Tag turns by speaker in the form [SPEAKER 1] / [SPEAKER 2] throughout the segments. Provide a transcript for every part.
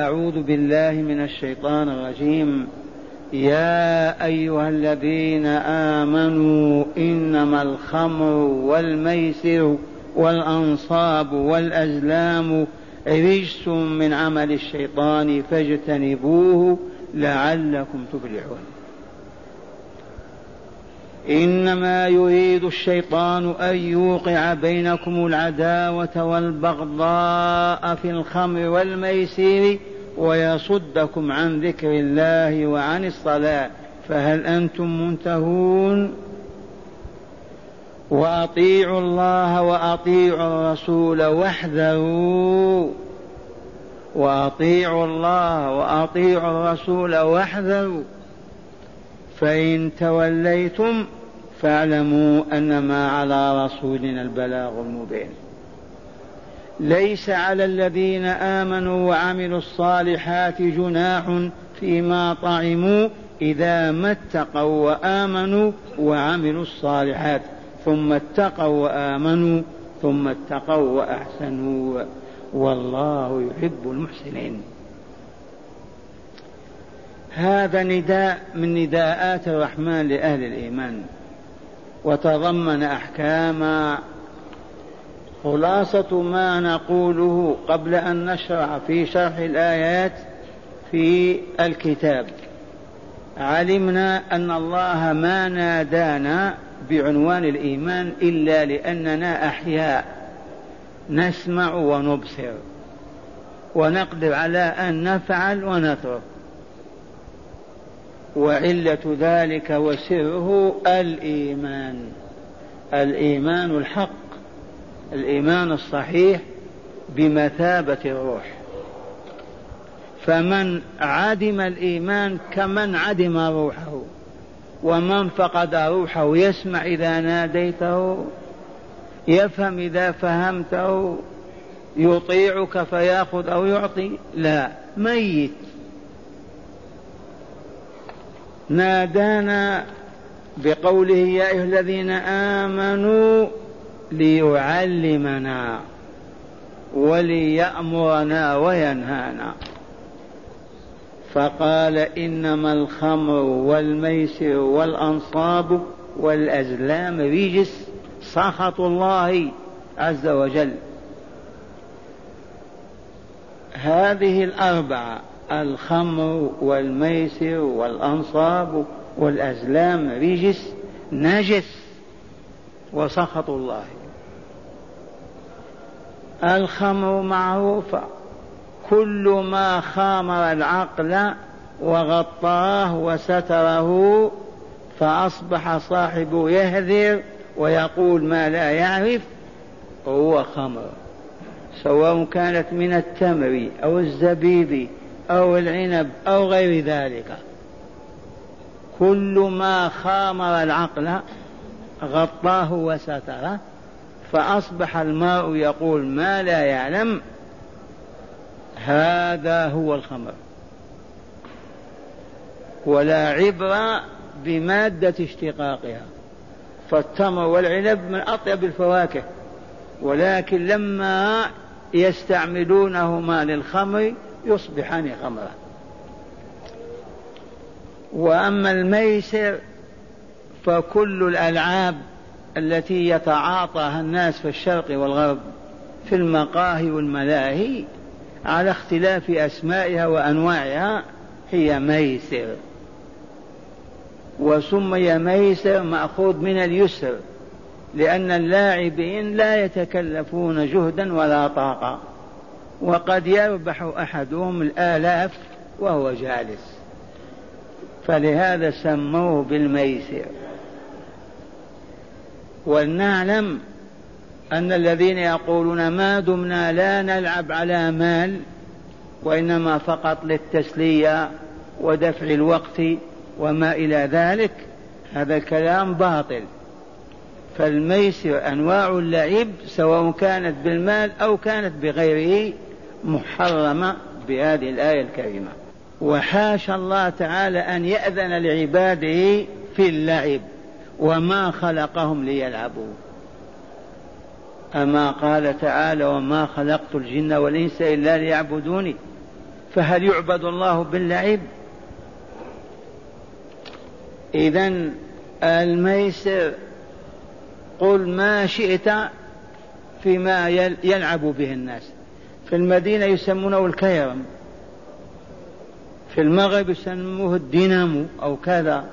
[SPEAKER 1] أعوذ بالله من الشيطان الرجيم. يا أيها الذين آمنوا إنما الخمر والميسر والأنصاب والأزلام رجس من عمل الشيطان فاجتنبوه لعلكم تفلحون. إنما يريد الشيطان أن يوقع بينكم العداوة والبغضاء في الخمر والميسير ويصدكم عن ذكر الله وعن الصلاة. فهل أنتم منتهون؟ وأطيعوا الله وأطيعوا الرسول واحذروا. وأطيعوا الله وأطيعوا الرسول واحذروا. فإن توليتم فاعلموا أنما على رسولنا البلاغ المبين. ليس على الذين آمنوا وعملوا الصالحات جناح فيما طعموا إذا ما اتقوا وآمنوا وعملوا الصالحات ثم اتقوا وآمنوا ثم اتقوا وأحسنوا. والله يحب المحسنين. هذا نداء من نداءات الرحمن لأهل الإيمان. وتضمن أحكام خلاصة ما نقوله قبل أن نشرع في شرح الآيات في الكتاب. علمنا أن الله ما نادانا بعنوان الإيمان إلا لأننا أحياء. نسمع ونبصر. ونقدر على أن نفعل ونترك. وعلة ذلك وسره الإيمان. الإيمان الحق الإيمان الصحيح بمثابة الروح. فمن عدم الإيمان كمن عدم روحه ومن فقد روحه يسمع إذا ناديته يفهم إذا فهمته يطيعك فيأخذ أو يعطي. لا ميت. نادانا بقوله يا أيها الذين آمنوا ليعلمنا وليأمرنا وينهانا. فقال إنما الخمر والميسر والأنصاب والأزلام رجس سخط الله عز وجل. هذه الأربعة الخمر والميسر والأنصاب والأزلام رجس نجس وسخط الله. الخمر معروفة كل ما خامر العقل وغطاه وستره فأصبح صاحبه يهذر ويقول ما لا يعرف هو خمر. سواء كانت من التمر أو الزبيب أو العنب أو غير ذلك. كل ما خامر العقل غطاه وستره فأصبح الماء يقول ما لا يعلم هذا هو الخمر. ولا عبرة بمادة اشتقاقها. فالتمر والعنب من أطيب الفواكه ولكن لما يستعملونهما للخمر يصبحان خمرا وأما الميسر فكل الألعاب التي يتعاطاها الناس في الشرق والغرب في المقاهي والملاهي على اختلاف أسمائها وأنواعها هي ميسر. وسمي ميسر مأخوذ من اليسر لأن اللاعبين لا يتكلفون جهدا ولا طاقة. وقد يربح أحدهم الآلاف وهو جالس. فلهذا سموه بالميسر. ولنعلم أن الذين يقولون ما دمنا لا نلعب على مال وإنما فقط للتسلية ودفع الوقت وما إلى ذلك هذا الكلام باطل. فالميسر أنواع اللعب سواء كانت بالمال أو كانت بغيره محرمة بهذه الآية الكريمة. وحاشا الله تعالى أن يأذن لعباده في اللعب وما خلقهم ليلعبوا. أما قال تعالى وما خلقت الجن والإنس إلا ليعبدوني فهل يعبد الله باللعب؟ إذا الميسر قل ما شئت فيما يلعب به الناس. في المدينة يسمونه الكيرم. في المغرب يسموه الدينامو أو كذا.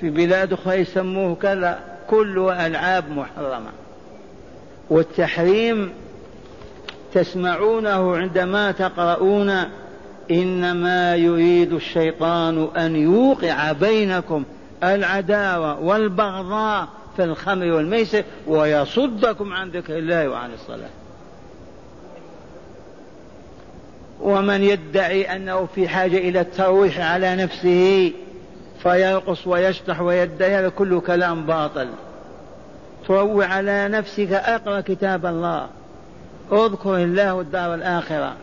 [SPEAKER 1] في بلاد أخرى يسموه كذا. كلها ألعاب محرمة. والتحريم تسمعونه عندما تقرؤون إنما يريد الشيطان أن يوقع بينكم العداوة والبغضاء في الخمر والميسر ويصدكم عن ذكر الله وعن الصلاة. ومن يدعي أنه في حاجة إلى الترويح على نفسه فيرقص ويشطح ويدعي هذا كله كلام باطل. تروي على نفسك أقرأ كتاب الله. اذكر الله الدار الآخرة.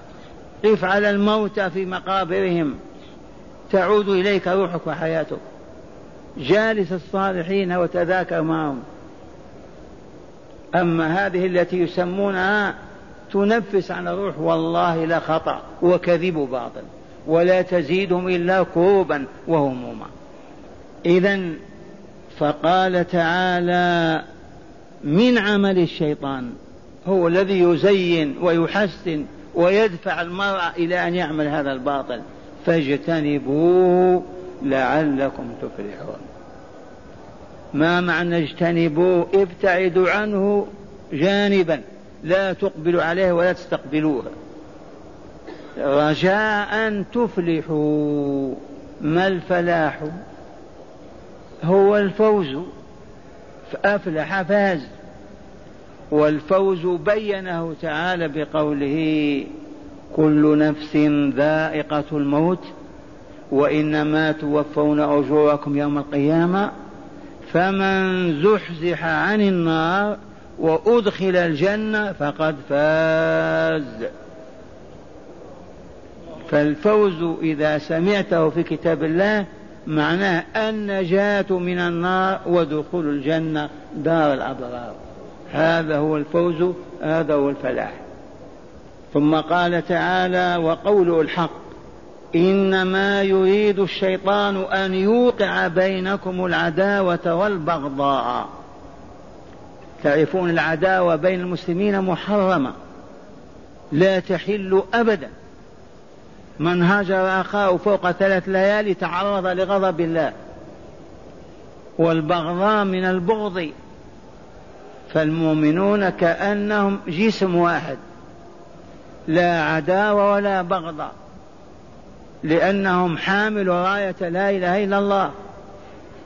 [SPEAKER 1] قف على الموتى في مقابرهم. تعود إليك روحك وحياتك. جالس الصالحين وتذاكر معهم. أما هذه التي يسمونها تنفس عن الروح والله لا خطأ وكذب باطل ولا تزيدهم إلا كروبا وهموما اذا فقال تعالى من عمل الشيطان هو الذي يزين ويحسن ويدفع المرء إلى أن يعمل هذا الباطل فاجتنبوه لعلكم تفلحون. ما معنى اجتنبوه ابتعدوا عنه جانبا. لا تقبلوا عليه ولا تستقبلوه. رجاء تفلحوا. ما الفلاح؟ هو الفوز. فأفلح فاز. والفوز بينه تعالى بقوله كل نفس ذائقة الموت وإنما توفون أجوركم يوم القيامة فمن زحزح عن النار وأدخل الجنة فقد فاز. فالفوز إذا سمعته في كتاب الله معناه النجاة من النار ودخول الجنة دار الأبرار. هذا هو الفوز هذا هو الفلاح. ثم قال تعالى وقوله الحق. إنما يريد الشيطان أن يوقع بينكم العداوة والبغضاء. تعرفون العداوة بين المسلمين محرمة لا تحل ابدا. من هاجر أخاه فوق ثلاث ليالي تعرض لغضب الله. والبغضاء من البغض. فالمؤمنون كأنهم جسم واحد. لا عداوة ولا بغضاء. لأنهم حاملوا راية لا إله إلا الله.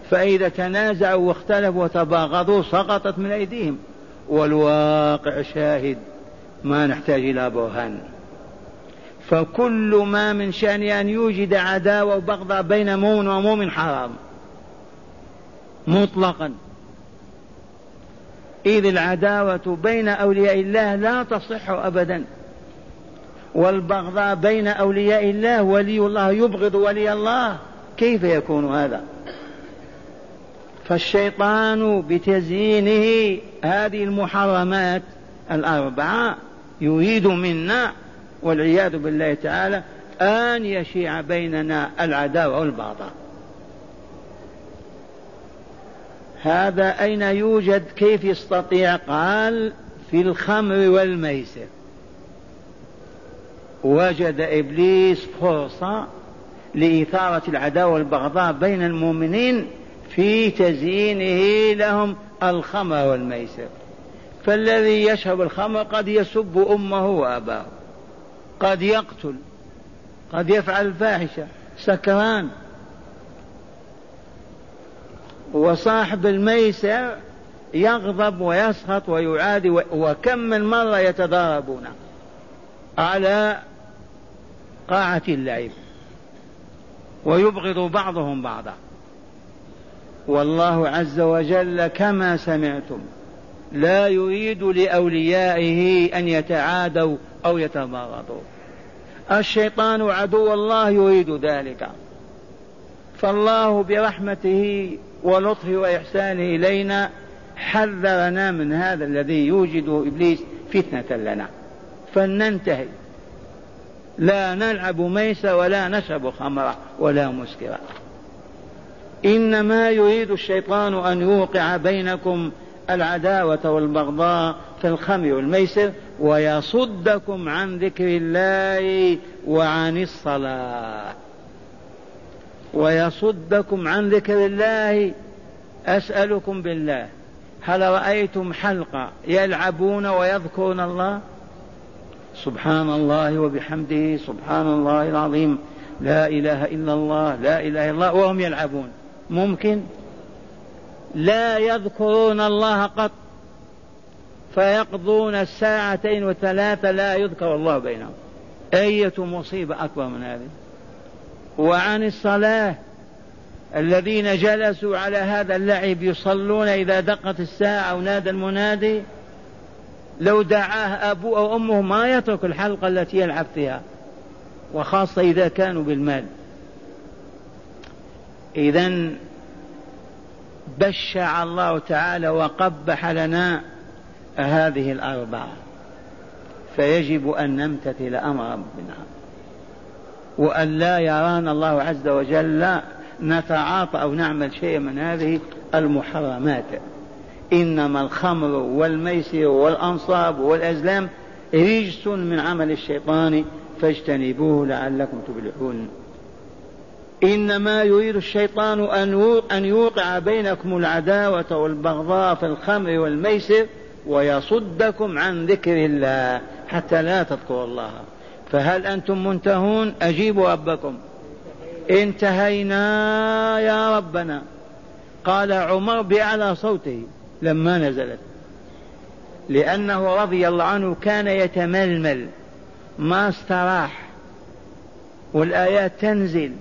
[SPEAKER 1] فإذا تنازعوا واختلفوا وتباغضوا سقطت من أيديهم. والواقع شاهد. ما نحتاج إلى برهان. فكل ما من شأن أن يوجد عداوة وبغضاء بين مؤمن ومؤمن حرام. مطلقا. إذ العداوة بين أولياء الله لا تصح أبدا. والبغضاء بين أولياء الله ولي الله يبغض ولي الله. كيف يكون هذا؟ فالشيطان بتزيينه هذه المحرمات الأربعة يريد منا والعياذ بالله تعالى أن يشيع بيننا العداوة والبغضاء. هذا أين يوجد؟ كيف يستطيع؟ قال في الخمر والميسر. وجد إبليس فرصة لإثارة العداوة والبغضاء بين المؤمنين في تزيينه لهم الخمر والميسر. فالذي يشرب الخمر قد يسب أمه وأباه. قد يقتل. قد يفعل الفاحشة سكران. وصاحب الميسر يغضب ويسخط ويعادي وكم من مرة يتضاربون على قاعة اللعب ويبغض بعضهم بعضا. والله عز وجل كما سمعتم لا يريد لأوليائه أن يتعادوا أو يتباغضوا الشيطان عدو الله يريد ذلك. فالله برحمته ولطفه وإحسانه إلينا حذرنا من هذا الذي يوجد إبليس فتنة لنا. فلننتهي. لا نلعب ميسر ولا نشرب خمرا ولا مسكرا إنما يريد الشيطان أن يوقع بينكم العداوة والبغضاء في الخمر والميسر ويصدكم عن ذكر الله وعن الصلاة. ويصدكم عن ذكر الله. أسألكم بالله. هل رأيتم حلقة يلعبون ويذكرون الله؟ سبحان الله وبحمده سبحان الله العظيم. لا إله إلا الله لا إله إلا الله وهم يلعبون. ممكن؟ لا يذكرون الله قط فيقضون الساعتين وثلاثة لا يذكر الله بينهم. أية مصيبة أكبر من هذه؟ وعن الصلاة الذين جلسوا على هذا اللعب يصلون إذا دقت الساعة أو نادى المنادي لو دعاه أبوه أو أمه ما يترك الحلقة التي يلعب فيها وخاصة إذا كانوا بالمال. إذا بشع الله تعالى وقبح لنا هذه الأربعة. فيجب أن نمتثل أمر ربنا. وأن لا يرانا الله عز وجل نتعاطى أو نعمل شيء من هذه المحرمات. إنما الخمر والميسر والأنصاب والأزلام رجس من عمل الشيطان فاجتنبوه لعلكم تفلحون. إنما يريد الشيطان أن يوقع بينكم العداوة والبغضاء في الخمر والميسر ويصدكم عن ذكر الله حتى لا تذكروا الله. فهل أنتم منتهون؟ أجيبوا ربكم. انتهينا يا ربنا. قال عمر بأعلى صوته. لما نزلت. لأنه رضي الله عنه كان يتململ. ما استراح. والآيات تنزل.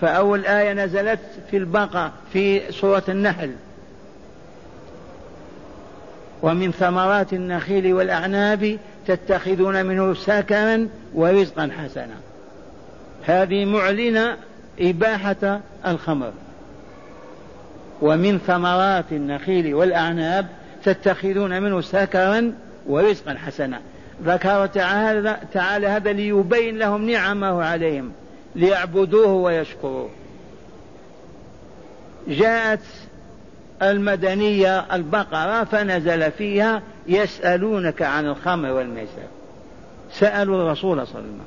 [SPEAKER 1] فأول آية نزلت في البقرة في سورة النحل. ومن ثمرات النخيل والأعناب تتخذون منه سكرا ورزقا حسنا. هذه معلنة إباحة الخمر. ومن ثمرات النخيل والأعناب تتخذون منه سكرا ورزقا حسنا. ذكر تعالى, تعالى هذا ليبين لهم نعمه عليهم ليعبدوه ويشكروه. جاءت المدنية البقرة فنزل فيها يسألونك عن الخمر والميسر. سألوا الرسول صلى الله عليه وسلم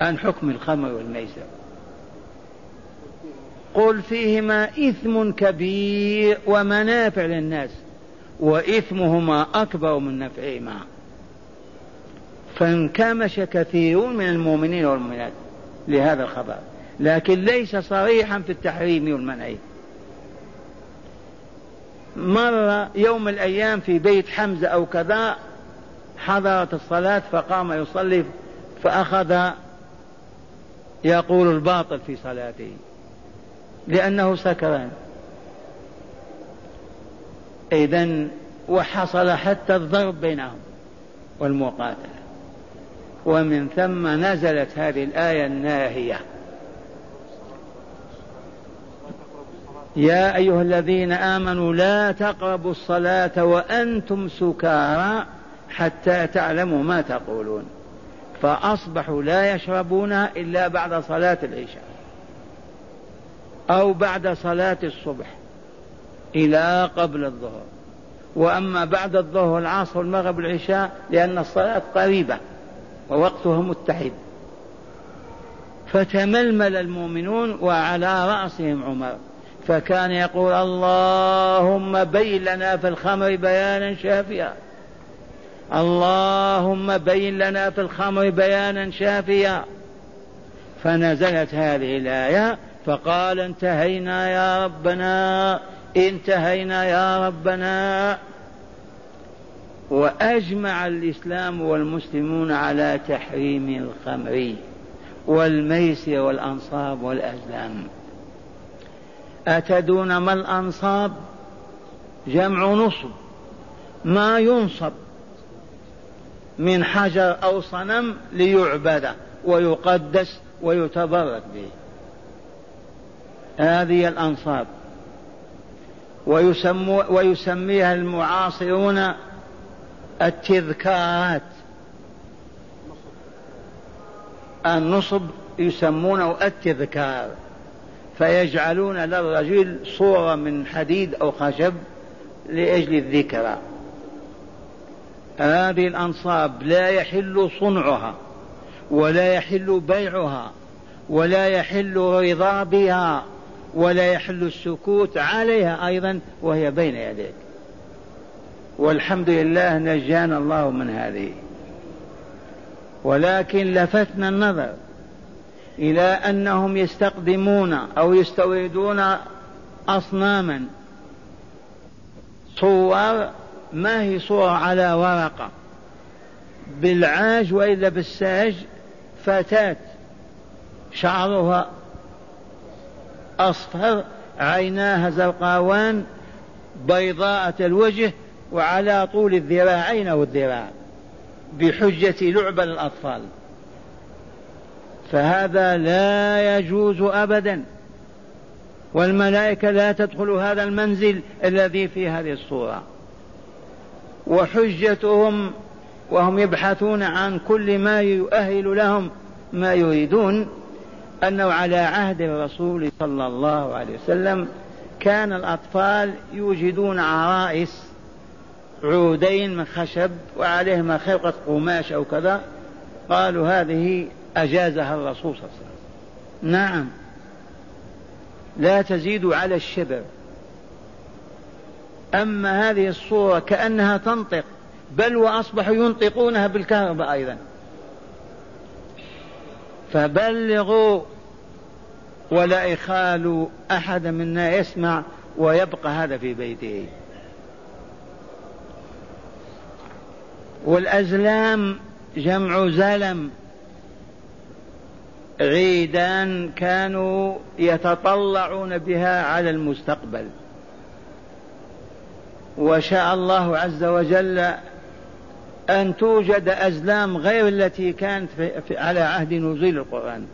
[SPEAKER 1] عن حكم الخمر والميسر. قل فيهما إثم كبير ومنافع للناس وإثمهما أكبر من نفعهما. فانكمش كثير من المؤمنين والمؤمنات لهذا الخبر لكن ليس صريحا في التحريم والمنع. مر يوم الأيام في بيت حمزة أو كذا حضرت الصلاة فقام يصلي فأخذ يقول الباطل في صلاته. لأنه سكران إذا وحصل حتى الضرب بينهم والمقاتلة. ومن ثم نزلت هذه الآية الناهية. يا أيها الذين آمنوا لا تقربوا الصلاة وأنتم سكارى حتى تعلموا ما تقولون. فأصبحوا لا يشربونها إلا بعد صلاة العشاء. أو بعد صلاة الصبح إلى قبل الظهر. وأما بعد الظهر والعصر والمغرب والعشاء لأن الصلاة قريبة ووقتها متحد. فتململ المؤمنون وعلى رأسهم عمر. فكان يقول اللهم بين لنا في الخمر بيانا شافيا. اللهم بين لنا في الخمر بيانا شافيا. فنزلت هذه الآية فقال انتهينا يا ربنا انتهينا يا ربنا. وأجمع الإسلام والمسلمون على تحريم الخمر والميسر والأنصاب والأزلام. أتدون ما الأنصاب؟ جمع نصب. ما ينصب؟ من حجر أو صنم ليعبد ويقدس ويتبرك به. هذه الأنصاب. ويسمو ويسميها المعاصرون التذكارات. النصب يسمونه التذكار فيجعلون للرجل صورة من حديد أو خشب لأجل الذكرى. هذه الأنصاب لا يحل صنعها ولا يحل بيعها ولا يحل رضا بها. ولا يحل السكوت عليها أيضا وهي بين يديك. والحمد لله نجانا الله من هذه. ولكن لفتنا النظر إلى أنهم يستقدمون أو يستوردون أصناما. صور ما هي صورة على ورقة؟ بالعاج وإلا بالساج فتاة شعرها أصفر عيناها زرقاوان بيضاءة الوجه وعلى طول الذراعين أو الذراع بحجة لعبة للأطفال فهذا لا يجوز أبدا. والملائكة لا تدخل هذا المنزل الذي في هذه الصورة. وحجتهم وهم يبحثون عن كل ما يؤهل لهم ما يريدون. أنه على عهد الرسول صلى الله عليه وسلم كان الأطفال يوجدون عرائس عودين من خشب وعليهما خرقة قماش أو كذا. قالوا هذه أجازها الرسول صلى الله عليه وسلم. نعم. لا تزيد على الشبر. أما هذه الصورة كأنها تنطق بل وأصبحوا ينطقونها بالكهرباء أيضا. فبلغوا ولا يخالوا أحد منا يسمع ويبقى هذا في بيته. والأزلام جمع زلم. عيدان كانوا يتطلعون بها على المستقبل. وشاء الله عز وجل أن توجد أزلام غير التي كانت في على عهد نزول القرآن.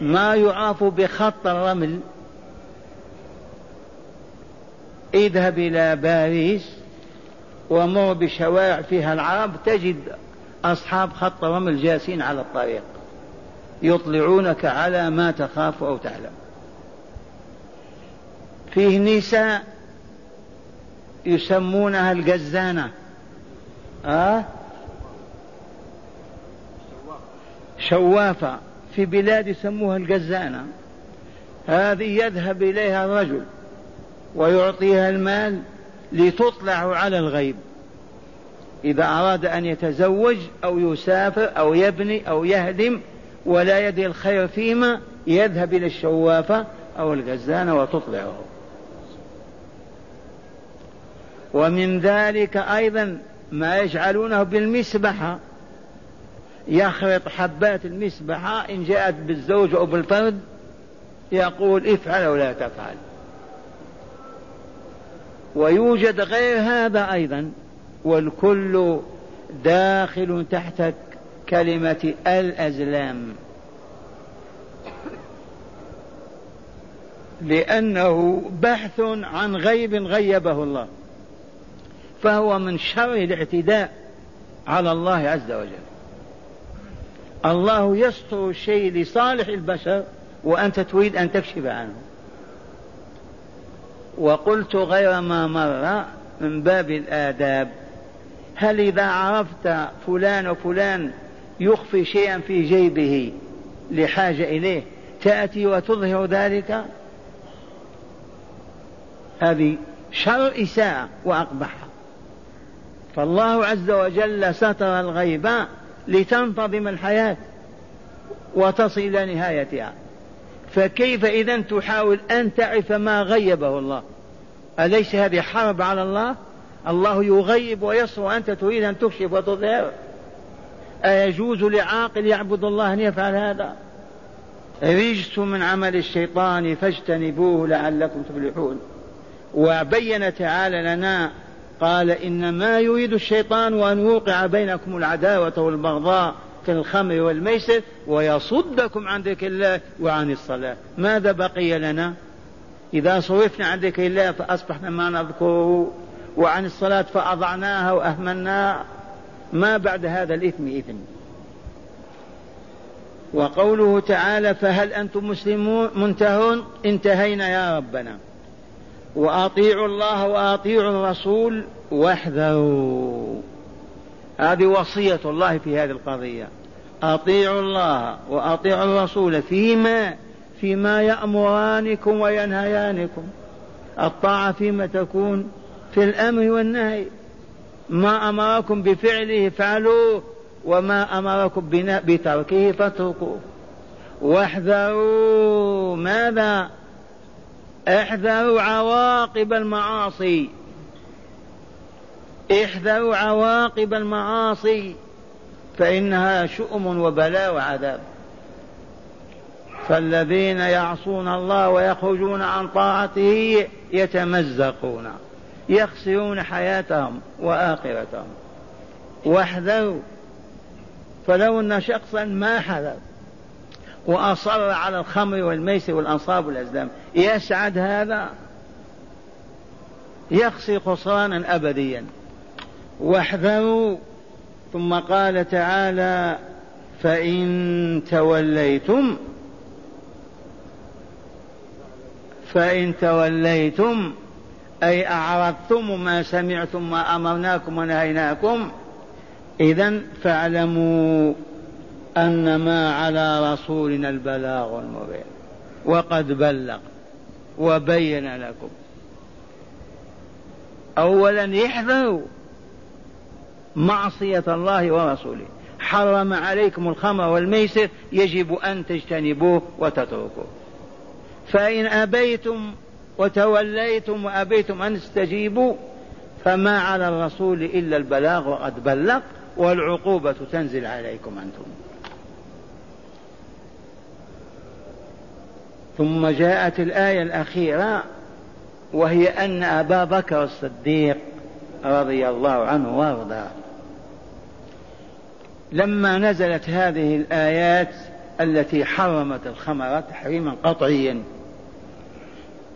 [SPEAKER 1] ما يعرف بخط الرمل. اذهب إلى باريس ومر بشوارع فيها العرب تجد أصحاب خط رمل جالسين على الطريق يطلعونك على ما تخاف أو تعلم. فيه نساء يسمونها الجزانة. أه؟ شوافة. في بلاد يسموها الجزانة هذه يذهب إليها الرجل ويعطيها المال لتطلع على الغيب. إذا أراد أن يتزوج أو يسافر أو يبني أو يهدم ولا يدري الخير فيما يذهب إلى الشوافة أو الغزانة وتطلعه. ومن ذلك أيضا ما يجعلونه بالمسبحة. يخرط حبات المسبحة إن جاءت بالزوج أو بالفرد يقول افعل أو لا تفعل. ويوجد غير هذا أيضا والكل داخل تحت كلمة الأزلام. لأنه بحث عن غيب غيبه الله. فهو من شر الاعتداء على الله عز وجل. الله يستر الشيء لصالح البشر وأنت تريد أن تكشف عنه. وقلت غير ما مر من باب الآداب. هل إذا عرفت فلان وفلان يخفي شيئا في جيبه لحاجة إليه تأتي وتظهر ذلك؟ هذه شر إساءة وأقبحها فالله عز وجل ستر الغيب لتنتظم الحياة وتصل إلى نهايتها. فكيف إذا تحاول أن تعرف ما غيبه الله؟ أليس هذه حرب على الله؟ الله يغيب ويصر وأنت تريد أن تكشف وتظهر. أيجوز لعاقل يعبد الله أن يفعل هذا؟ رجس من عمل الشيطان فاجتنبوه لعلكم تفلحون. وبين تعالى لنا قال إنما يريد الشيطان أن يوقع بينكم العداوة والبغضاء في الخمر والميسر ويصدكم عن ذكر الله وعن الصلاة. ماذا بقي لنا؟ إذا صرفنا عن ذكر الله فأصبحنا ما نذكره وعن الصلاة فأضعناها وأهملناها ما بعد هذا الإثم إثم وقوله تعالى فهل أنتم مسلمون منتهون؟ انتهينا يا ربنا. وأطيعوا الله وأطيعوا الرسول واحذروا هذه وصية الله في هذه القضية. أطيعوا الله وأطيعوا الرسول فيما فيما يأمرانكم وينهيانكم. الطاعة فيما تكون في الأمر والنهي. ما أمركم بفعله فعلوه وما أمركم بتركه فاتركوه. واحذروا. ماذا؟ احذروا عواقب المعاصي. احذروا عواقب المعاصي. فإنها شؤم وبلاء وعذاب. فالذين يعصون الله ويخرجون عن طاعته يتمزقون. يخسرون حياتهم وآخرتهم. واحذروا. فلو أن شخصا ما حذر. وأصر على الخمر والميسر والأنصاب والأزلام. يسعد هذا يخسر خسرانا أبديا. واحذروا. ثم قال تعالى فإن توليتم فإن توليتم أي أعرضتم ما سمعتم ما أمرناكم ونهيناكم إذا فاعلموا أن ما على رسولنا البلاغ المبين. وقد بلغ وبين لكم. أولا احذروا معصية الله ورسوله. حرم عليكم الخمر والميسر يجب أن تجتنبوه وتتركوه. فإن أبيتم وتوليتم وأبيتم أن تستجيبوا فما على الرسول إلا البلاغ وقد بلغ والعقوبة تنزل عليكم أنتم. ثم جاءت الآية الأخيرة وهي أن أبا بكر الصديق رضي الله عنه وأرضاه. لما نزلت هذه الآيات التي حرمت الخمر تحريما قطعيا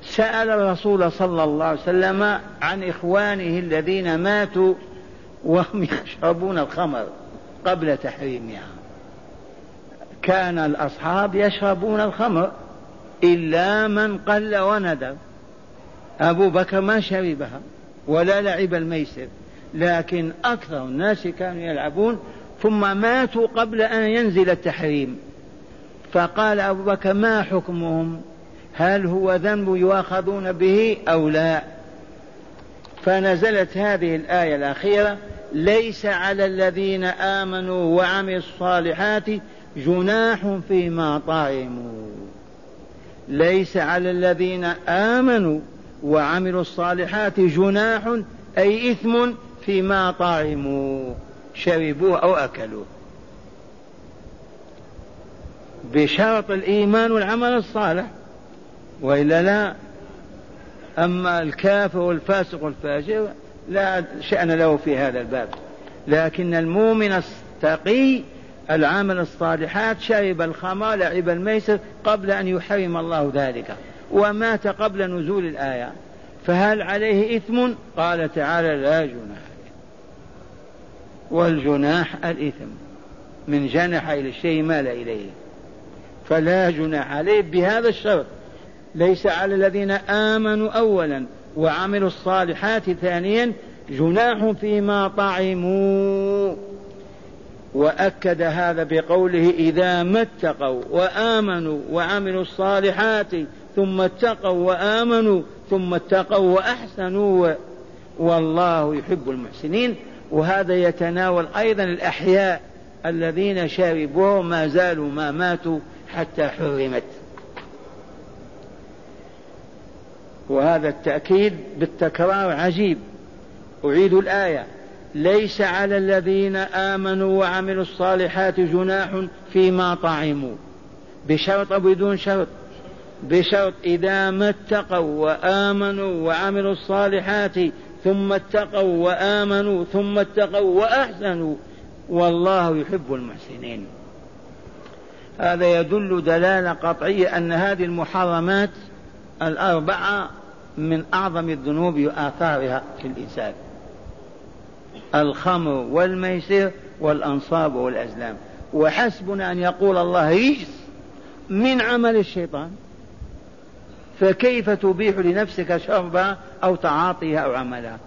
[SPEAKER 1] سأل الرسول صلى الله عليه وسلم عن إخوانه الذين ماتوا وهم يشربون الخمر قبل تحريمها. كان الأصحاب يشربون الخمر. إلا من قل وندر أبو بكر ما شربها ولا لعب الميسر لكن أكثر الناس كانوا يلعبون ثم ماتوا قبل أن ينزل التحريم. فقال أبو بكر ما حكمهم؟ هل هو ذنب يؤاخذون به أو لا؟ فنزلت هذه الآية الأخيرة ليس على الذين آمنوا وعملوا الصالحات جناح فيما طعموا. ليس على الذين آمنوا وعملوا الصالحات جناح أي إثم فيما طعموا شربوه أو أكلوه. بشرط الإيمان والعمل الصالح. وإلا لا. أما الكافر والفاسق والفاجر لا شأن له في هذا الباب. لكن المؤمن التقي العمل الصالحات شرب الخمر لعب الميسر قبل أن يحرم الله ذلك ومات قبل نزول الآية. فهل عليه إثم؟ قال تعالى لا جناح. والجناح الإثم. من جنح إلى الشيء مال إليه. فلا جناح عليه بهذا الشرط. ليس على الذين آمنوا أولا وعملوا الصالحات ثانيا جناح فيما طعموا. وأكد هذا بقوله إذا ما اتقوا وآمنوا وعملوا الصالحات ثم اتقوا وآمنوا ثم اتقوا وأحسنوا والله يحب المحسنين. وهذا يتناول أيضا الأحياء الذين شربوا ما زالوا ما ماتوا حتى حرمت. وهذا التأكيد بالتكرار عجيب. أعيد الآية. ليس على الذين آمنوا وعملوا الصالحات جناح فيما طعموا. بشرط أو بدون شرط. بشرط إذا ما اتقوا وآمنوا وعملوا الصالحات ثم اتقوا وآمنوا ثم اتقوا وأحسنوا والله يحب المحسنين. هذا يدل دلالة قطعية أن هذه المحرمات الأربعة من أعظم الذنوب وآثارها في الإنسان. الخمر والميسر والأنصاب والأزلام. وحسبنا أن يقول الله رجس من عمل الشيطان. فكيف تبيح لنفسك شربها أو تعاطيها أو عملها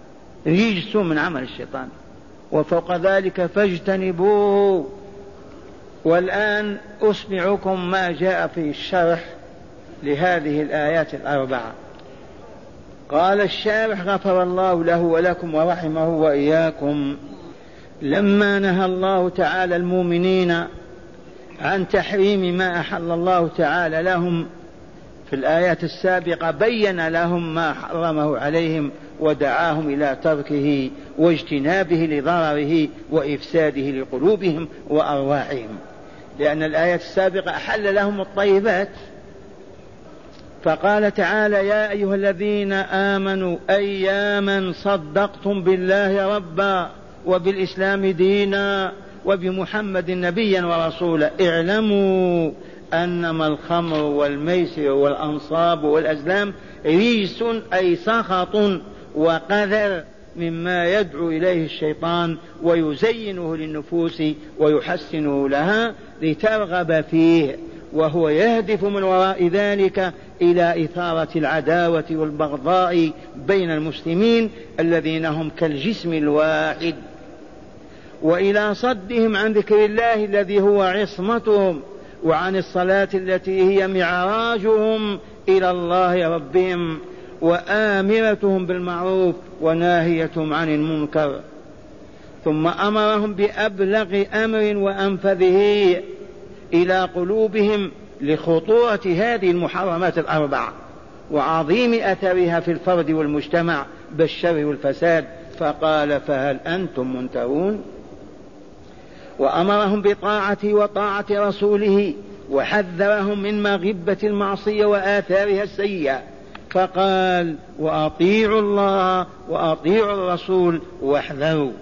[SPEAKER 1] رجس من عمل الشيطان. وفوق ذلك فاجتنبوه. والآن أسمعكم ما جاء في الشرح لهذه الآيات الأربعة. قال الشارح غفر الله له ولكم ورحمه وإياكم. لما نهى الله تعالى المؤمنين عن تحريم ما أحل الله تعالى لهم في الآيات السابقة بين لهم ما حرمه عليهم ودعاهم إلى تركه واجتنابه لضرره وإفساده لقلوبهم وأرواحهم. لأن الآيات السابقة أحل لهم الطيبات فقال تعالى يا أيها الذين آمنوا أياما صدقتم بالله ربا وبالإسلام دينا وبمحمد نبيا ورسولا. اعلموا أنما الخمر والميسر والأنصاب والأزلام ريس أي سخط وقذر مما يدعو إليه الشيطان ويزينه للنفوس ويحسنه لها لترغب فيه. وهو يهدف من وراء ذلك إلى إثارة العداوة والبغضاء بين المسلمين الذين هم كالجسم الواحد. وإلى صدهم عن ذكر الله الذي هو عصمتهم وعن الصلاة التي هي معراجهم إلى الله ربهم وآمرتهم بالمعروف وناهيتهم عن المنكر. ثم أمرهم بأبلغ أمر وأنفذه إلى قلوبهم لخطوره هذه المحرمات الاربعه وعظيم أثرها في الفرد والمجتمع بالشر والفساد. فقال فهل أنتم منتهون؟ وأمرهم بطاعته وطاعة رسوله وحذرهم من مغبة المعصية وآثارها السيئة. فقال وأطيعوا الله وأطيعوا الرسول واحذروا.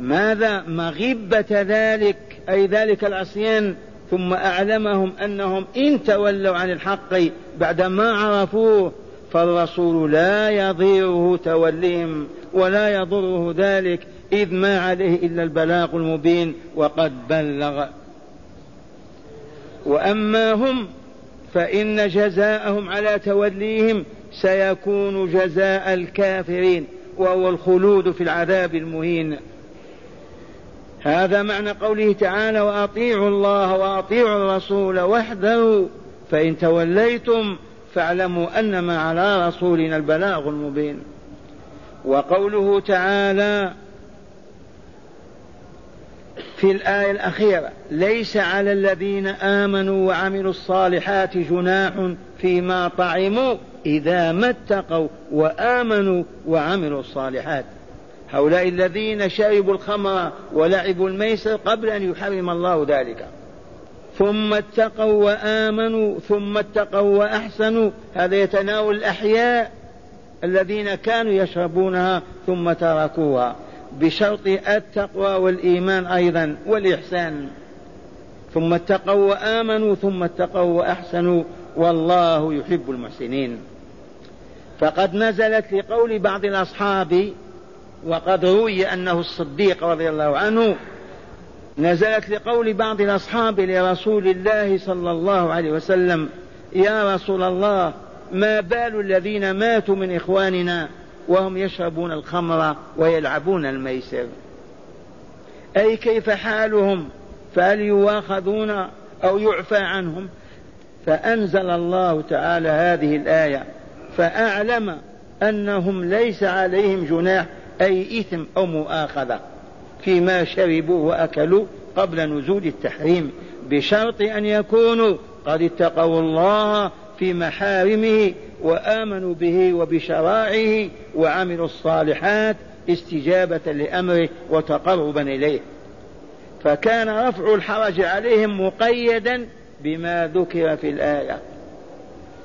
[SPEAKER 1] ماذا مغبة ذلك أي ذلك العصيان ثم أعلمهم أنهم إن تولوا عن الحق بعدما عرفوه فالرسول لا يضيره توليهم ولا يضره ذلك إذ ما عليه إلا البلاغ المبين وقد بلغ. وأما هم فإن جزاءهم على توليهم سيكون جزاء الكافرين وهو الخلود في العذاب المهين. هذا معنى قوله تعالى وأطيعوا الله وأطيعوا الرسول واحذروا فإن توليتم فاعلموا أنما على رسولنا البلاغ المبين. وقوله تعالى في الآية الأخيرة ليس على الذين آمنوا وعملوا الصالحات جناح فيما طعموا إذا ما اتقوا وآمنوا وعملوا الصالحات. هؤلاء الذين شربوا الخمر ولعبوا الميسر قبل أن يحرم الله ذلك. ثم اتقوا وآمنوا ثم اتقوا وأحسنوا. هذا يتناول الأحياء الذين كانوا يشربونها ثم تركوها. بشرط التقوى والإيمان أيضا والإحسان. ثم اتقوا وآمنوا ثم اتقوا وأحسنوا. والله يحب المحسنين. فقد نزلت لقول بعض الأصحاب وقد روي أنه الصديق رضي الله عنه نزلت لقول بعض الأصحاب لرسول الله صلى الله عليه وسلم يا رسول الله ما بال الذين ماتوا من إخواننا وهم يشربون الخمر ويلعبون الميسر؟ أي كيف حالهم؟ فهل يواخذون أو يعفى عنهم؟ فأنزل الله تعالى هذه الآية فأعلم أنهم ليس عليهم جناح أي إثم أو مؤاخذة فيما شربوا وأكلوا قبل نزول التحريم بشرط أن يكونوا قد اتقوا الله في محارمه وآمنوا به وبشرائعه وعملوا الصالحات استجابة لأمره وتقربا إليه. فكان رفع الحرج عليهم مقيدا بما ذكر في الآية.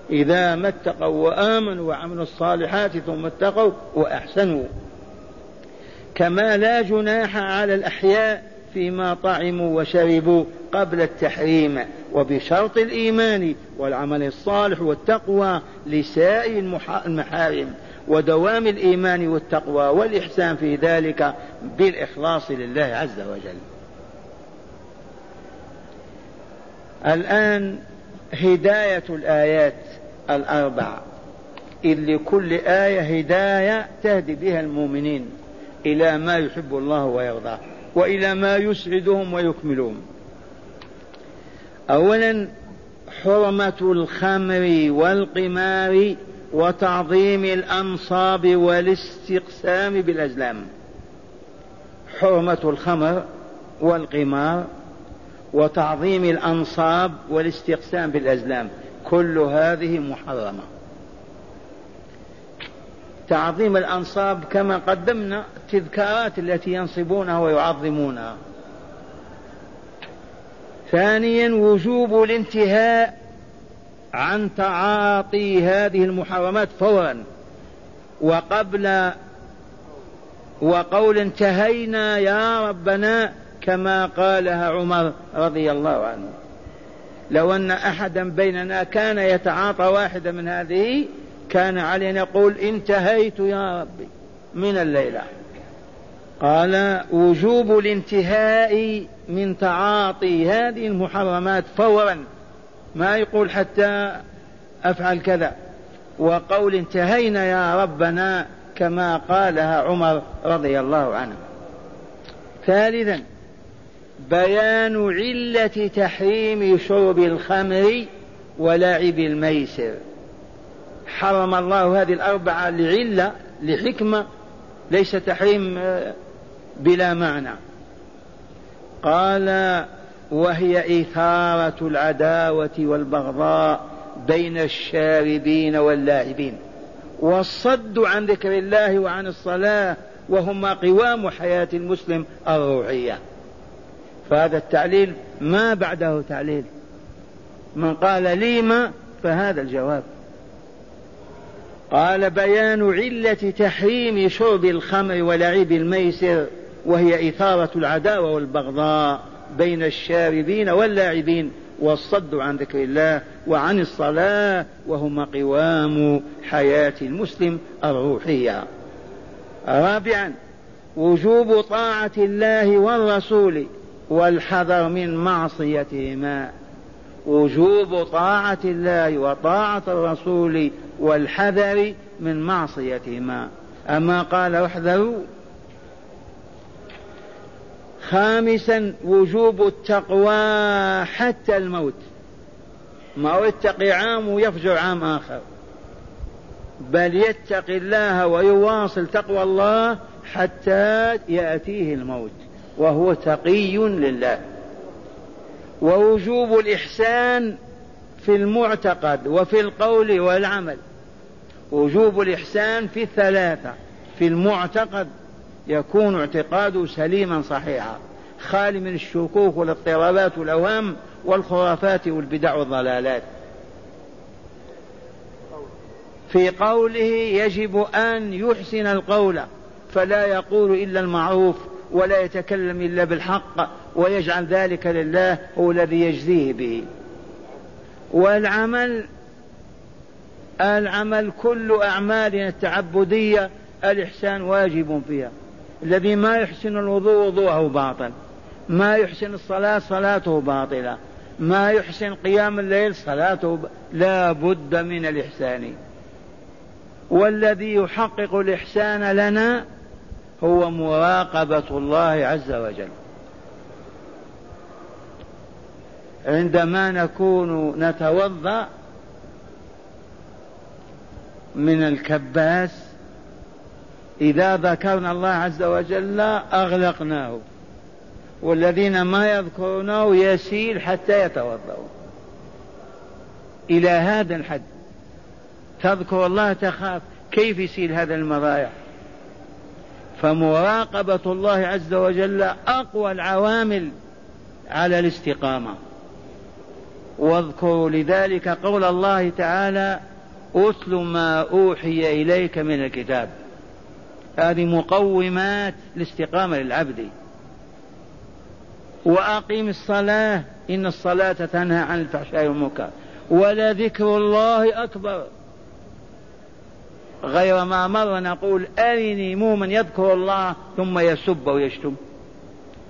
[SPEAKER 1] إذا ما اتقوا وآمنوا وعملوا الصالحات ثم اتقوا وأحسنوا. كما لا جناح على الأحياء فيما طعموا وشربوا قبل التحريم وبشرط الإيمان والعمل الصالح والتقوى لسائر المحارم ودوام الإيمان والتقوى والإحسان في ذلك بالإخلاص لله عز وجل. الآن هداية الآيات الأربع إذ لكل آية هداية تهدي بها المؤمنين. إلى ما يحب الله ويرضاه وإلى ما يسعدهم ويكملهم. أولا حرمة الخمر والقمار وتعظيم الأنصاب والاستقسام بالأزلام. حرمة الخمر والقمار وتعظيم الأنصاب والاستقسام بالأزلام. كل هذه محرمة. تعظيم الأنصاب كما قدمنا التذكارات التي ينصبونها ويعظمونها. ثانيا وجوب الانتهاء عن تعاطي هذه المحرمات فورا. وقبل وقول انتهينا يا ربنا كما قالها عمر رضي الله عنه. لو أن احدا بيننا كان يتعاطى واحدة من هذه كان علينا يقول انتهيت يا ربي من الليلة. قال وجوب الانتهاء من تعاطي هذه المحرمات فورا. ما يقول حتى أفعل كذا. وقول انتهينا يا ربنا كما قالها عمر رضي الله عنه. ثالثا بيان علة تحريم شرب الخمر ولعب الميسر. حرم الله هذه الأربعة لعلة لحكمة ليس تحريم آه، بلا معنى. قال وهي إثارة العداوة والبغضاء بين الشاربين واللاعبين. والصد عن ذكر الله وعن الصلاة وهما قوام حياة المسلم الروحية. فهذا التعليل ما بعده تعليل. من قال لي ما فهذا الجواب. قال بيان علة تحريم شرب الخمر ولعب الميسر وهي إثارة العداوة والبغضاء بين الشاربين واللاعبين والصد عن ذكر الله وعن الصلاة وهما قوام حياة المسلم الروحية. رابعا وجوب طاعة الله والرسول والحذر من معصيتهما. وجوب طاعة الله وطاعة الرسول والحذر من معصيتهما. أما قال احذروا خامسا وجوب التقوى حتى الموت. ما هو يتقي عام ويفجر عام آخر. بل يتقي الله ويواصل تقوى الله حتى يأتيه الموت. وهو تقي لله. ووجوب الإحسان في المعتقد وفي القول والعمل. وجوب الإحسان في الثلاثة. في المعتقد يكون اعتقاده سليما صحيحا. خالي من الشكوك والاضطرابات والأوهام والخرافات والبدع والضلالات. في قوله يجب أن يحسن القول فلا يقول إلا المعروف. ولا يتكلم إلا بالحق ويجعل ذلك لله هو الذي يجزيه به. والعمل العمل كل أعمالنا التعبدية الإحسان واجب فيها. الذي ما يحسن الوضوء وضوءه باطل. ما يحسن الصلاة صلاته باطلة. ما يحسن قيام الليل صلاته ب... لا بد من الإحسان. والذي يحقق الإحسان لنا هو مراقبة الله عز وجل. عندما نكون نتوضأ من الكباس إذا ذكرنا الله عز وجل أغلقناه والذين ما يذكرونه يسيل حتى يتوضأوا. إلى هذا الحد تذكر الله تخاف. كيف يسيل هذا المضايع فمراقبة الله عز وجل أقوى العوامل على الاستقامة. واذكروا لذلك قول الله تعالى أتل ما أوحي إليك من الكتاب. هذه مقومات الاستقامة للعبد. وأقيم الصلاة إن الصلاة تنهى عن الفحشاء والمنكر. ولذكر الله أكبر. غير ما مر نقول أرني موما يذكر الله ثم يسب ويشتم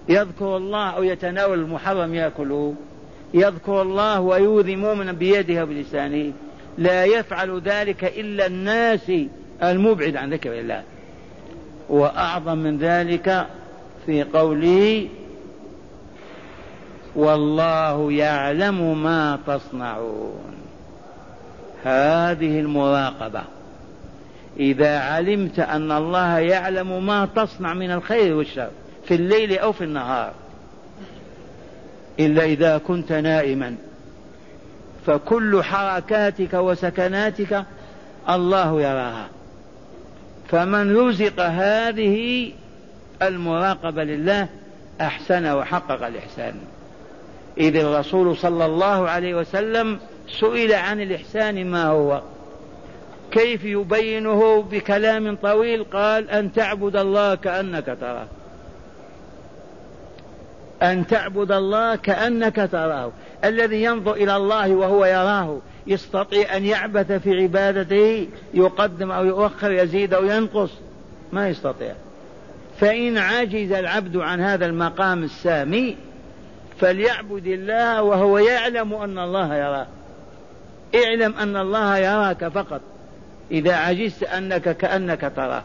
[SPEAKER 1] يذكر الله أو يتناول المحرم يأكله. يذكر الله ويؤذي مؤمنا بيده وبلسانه لا يفعل ذلك إلا الناس المبعد عن ذكر الله. وأعظم من ذلك في قوله والله يعلم ما تصنعون. هذه المراقبة. إذا علمت أن الله يعلم ما تصنع من الخير والشر في الليل أو في النهار. إلا إذا كنت نائما. فكل حركاتك وسكناتك الله يراها. فمن رزق هذه المراقبة لله أحسن وحقق الإحسان. إذ الرسول صلى الله عليه وسلم سئل عن الإحسان ما هو؟ كيف يبينه بكلام طويل؟ قال أن تعبد الله كأنك تراه. أن تعبد الله كأنك تراه. الذي ينظر إلى الله وهو يراه يستطيع أن يعبث في عبادته يقدم أو يؤخر يزيد أو ينقص. ما يستطيع. فإن عجز العبد عن هذا المقام السامي فليعبد الله وهو يعلم أن الله يراه. اعلم أن الله يراك فقط. إذا عجزت أنك كأنك تراه.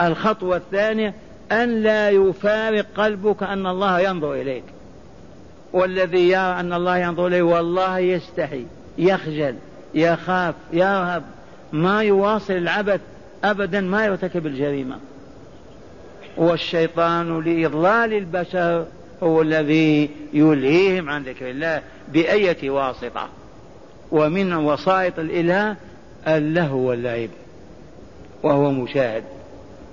[SPEAKER 1] الخطوة الثانية أن لا يفارق قلبك أن الله ينظر إليك. والذي يرى أن الله ينظر إليه والله يستحي يخجل يخاف يرهب ما يواصل العبث أبدا ما يرتكب الجريمة. والشيطان لإضلال البشر هو الذي يلهيهم عن ذكر الله بأية واسطة. ومن وسائط الإله اللهو واللعب وهو مشاهد.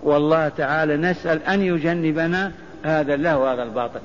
[SPEAKER 1] والله تعالى نسأل أن يجنبنا هذا اللهو وهذا الباطل.